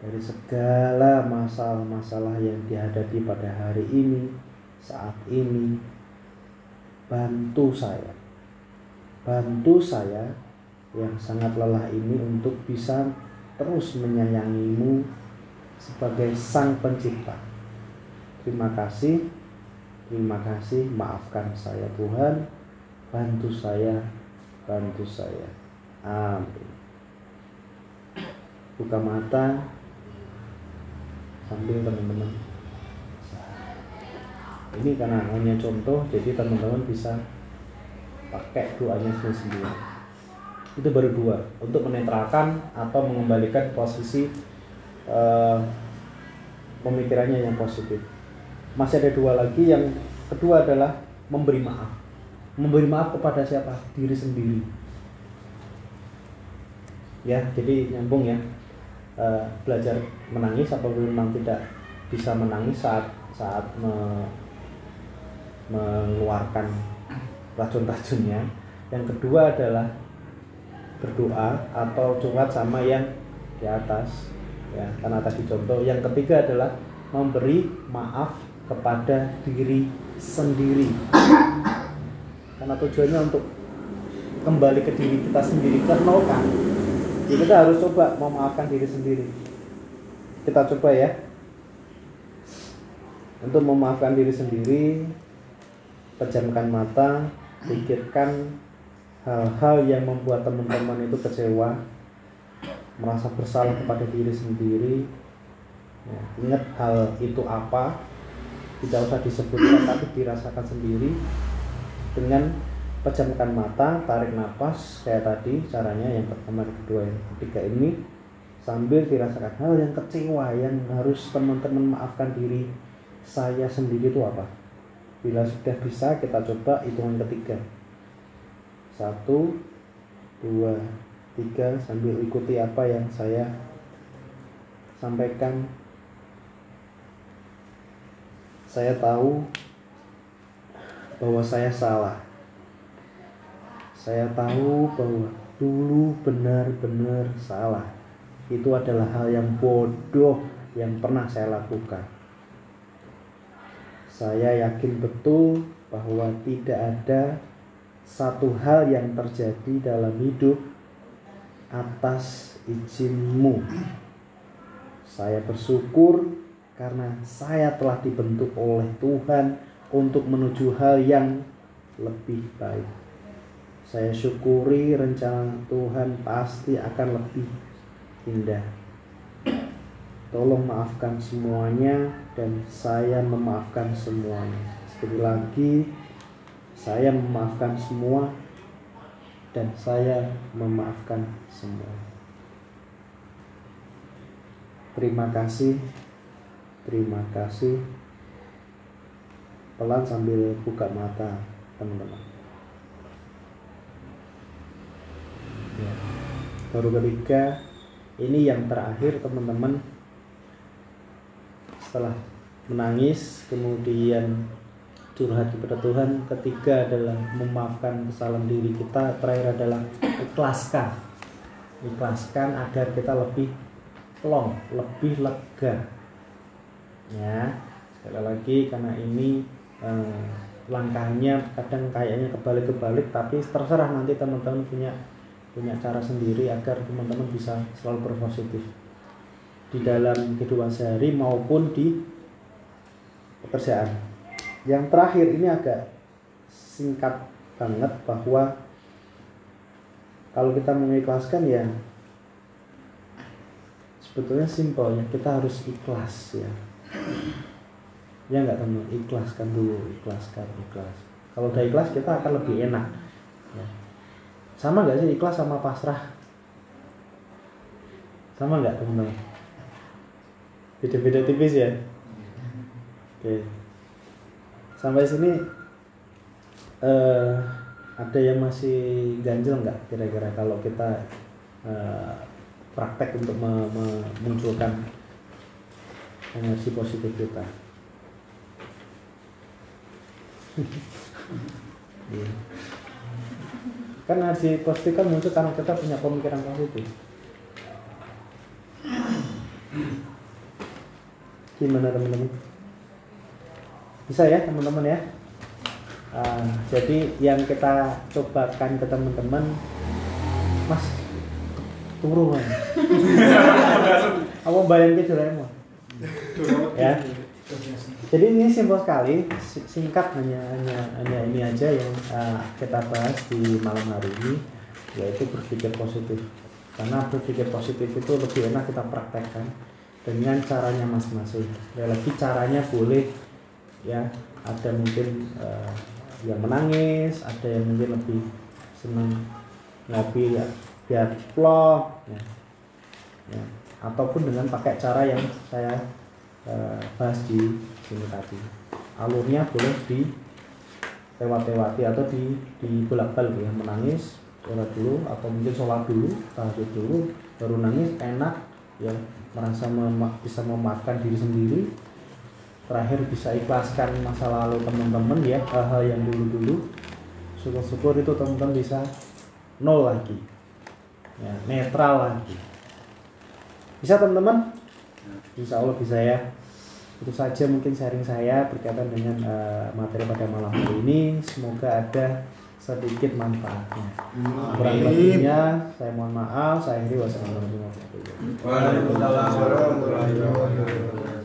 dari segala masalah-masalah yang dihadapi pada hari ini saat ini. Bantu saya. Bantu saya yang sangat lelah ini untuk bisa terus menyayangimu sebagai sang pencipta. Terima kasih Terima kasih, maafkan saya Tuhan, bantu saya, bantu saya. Amin. Buka mata sambil teman-teman. Ini karena hanya contoh, jadi teman-teman bisa pakai doanya sendiri. Itu baru dua untuk menetralkan atau mengembalikan posisi uh, pemikirannya yang positif masih ada dua lagi yang kedua adalah memberi maaf. Memberi maaf kepada siapa? Diri sendiri. Ya jadi nyambung ya. E, belajar menangis apabila memang tidak bisa menangis saat saat me, mengeluarkan racun-racunnya. Yang kedua adalah berdoa atau curhat sama yang di atas ya. Karena tadi contoh yang ketiga adalah memberi maaf kepada diri sendiri. Karena tujuannya untuk kembali ke diri kita sendiri kita kan ya kita harus coba memaafkan diri sendiri. Kita coba ya. Untuk memaafkan diri sendiri pejamkan mata pikirkan hal-hal yang membuat teman-teman itu kecewa merasa bersalah kepada diri sendiri. Ya, ingat hal itu apa tidak usah disebutkan tapi dirasakan sendiri dengan pejamkan mata tarik nafas kayak tadi caranya yang pertama yang kedua yang ketiga ini sambil dirasakan hal yang kecewa yang harus teman-teman maafkan diri saya sendiri itu apa. Bila sudah bisa kita coba hitungan ketiga. Satu dua tiga sambil ikuti apa yang saya sampaikan saya tahu bahwa saya salah. Saya tahu bahwa dulu benar-benar salah. Itu adalah hal yang bodoh yang pernah saya lakukan. Saya yakin betul bahwa tidak ada satu hal yang terjadi dalam hidup atas izinmu. Saya bersyukur karena saya telah dibentuk oleh Tuhan untuk menuju hal yang lebih baik. Saya syukuri rencana Tuhan pasti akan lebih indah. Tolong maafkan semuanya dan saya memaafkan semuanya. Sekali lagi, saya memaafkan semua dan saya memaafkan semua. Terima kasih Terima kasih. Pelan sambil buka mata, teman-teman. Ya. Baru ketiga, ini yang terakhir teman-teman. Setelah menangis, kemudian curhat kepada Tuhan. Ketiga adalah memaafkan kesalahan diri kita. Terakhir adalah ikhlaskan. Ikhlaskan agar kita lebih plong, lebih lega ya sekali lagi karena ini eh, langkahnya kadang kayaknya kebalik-kebalik tapi terserah nanti teman-teman punya punya cara sendiri agar teman-teman bisa selalu berpositif di dalam kehidupan sehari maupun di pekerjaan. Yang terakhir ini agak singkat banget bahwa kalau kita mengikhlaskan ya sebetulnya simpel ya kita harus ikhlas ya ya nggak teman ikhlaskan dulu ikhlaskan ikhlas. Kalau udah ikhlas kita akan lebih enak. Ya. sama nggak sih ikhlas sama pasrah? Sama nggak teman-teman beda-beda tipis ya? Oke. Sampai sini eh, ada yang masih ganjel nggak kira-kira kalau kita eh, praktek untuk me- me- memunculkan energi positif kita. Iya. kan energi positif kan muncul karena kita punya pemikiran positif. Gimana teman-teman? Bisa ya teman-teman ya? Ah, jadi yang kita cobakan ke teman-teman mas turu kan apa bayangin Doraemon ya. Jadi ini simpel sekali si- singkat hanya hanya hanya ini aja yang ah, kita bahas di malam hari ini yaitu berpikir positif. Karena berpikir positif itu lebih enak kita praktekkan dengan caranya masing-masing. Lagi caranya boleh ya. Ada mungkin eh, yang menangis ada yang mungkin lebih senang ngopi ya biar vlog ya. Ya. ataupun dengan pakai cara yang saya eh, bahas di sini tadi. Alurnya boleh di lewat-lewati atau di di bolak-balik ya. Menangis sholat dulu atau mungkin sholat dulu tahajud dulu baru nangis enak ya. Merasa mema- bisa memaafkan diri sendiri. Terakhir bisa ikhlaskan masa lalu teman-teman ya. Hal-hal yang dulu-dulu. Syukur-syukur itu teman-teman bisa nol lagi. Ya netral lagi. Bisa teman-teman? Insya Allah bisa ya itu saja mungkin sharing saya berkaitan dengan eh, materi pada malam hari ini. Semoga ada sedikit manfaatnya. Kurang lebihnya saya mohon maaf. Saya akhiri. Wassalamualaikum warahmatullahi wabarakatuh.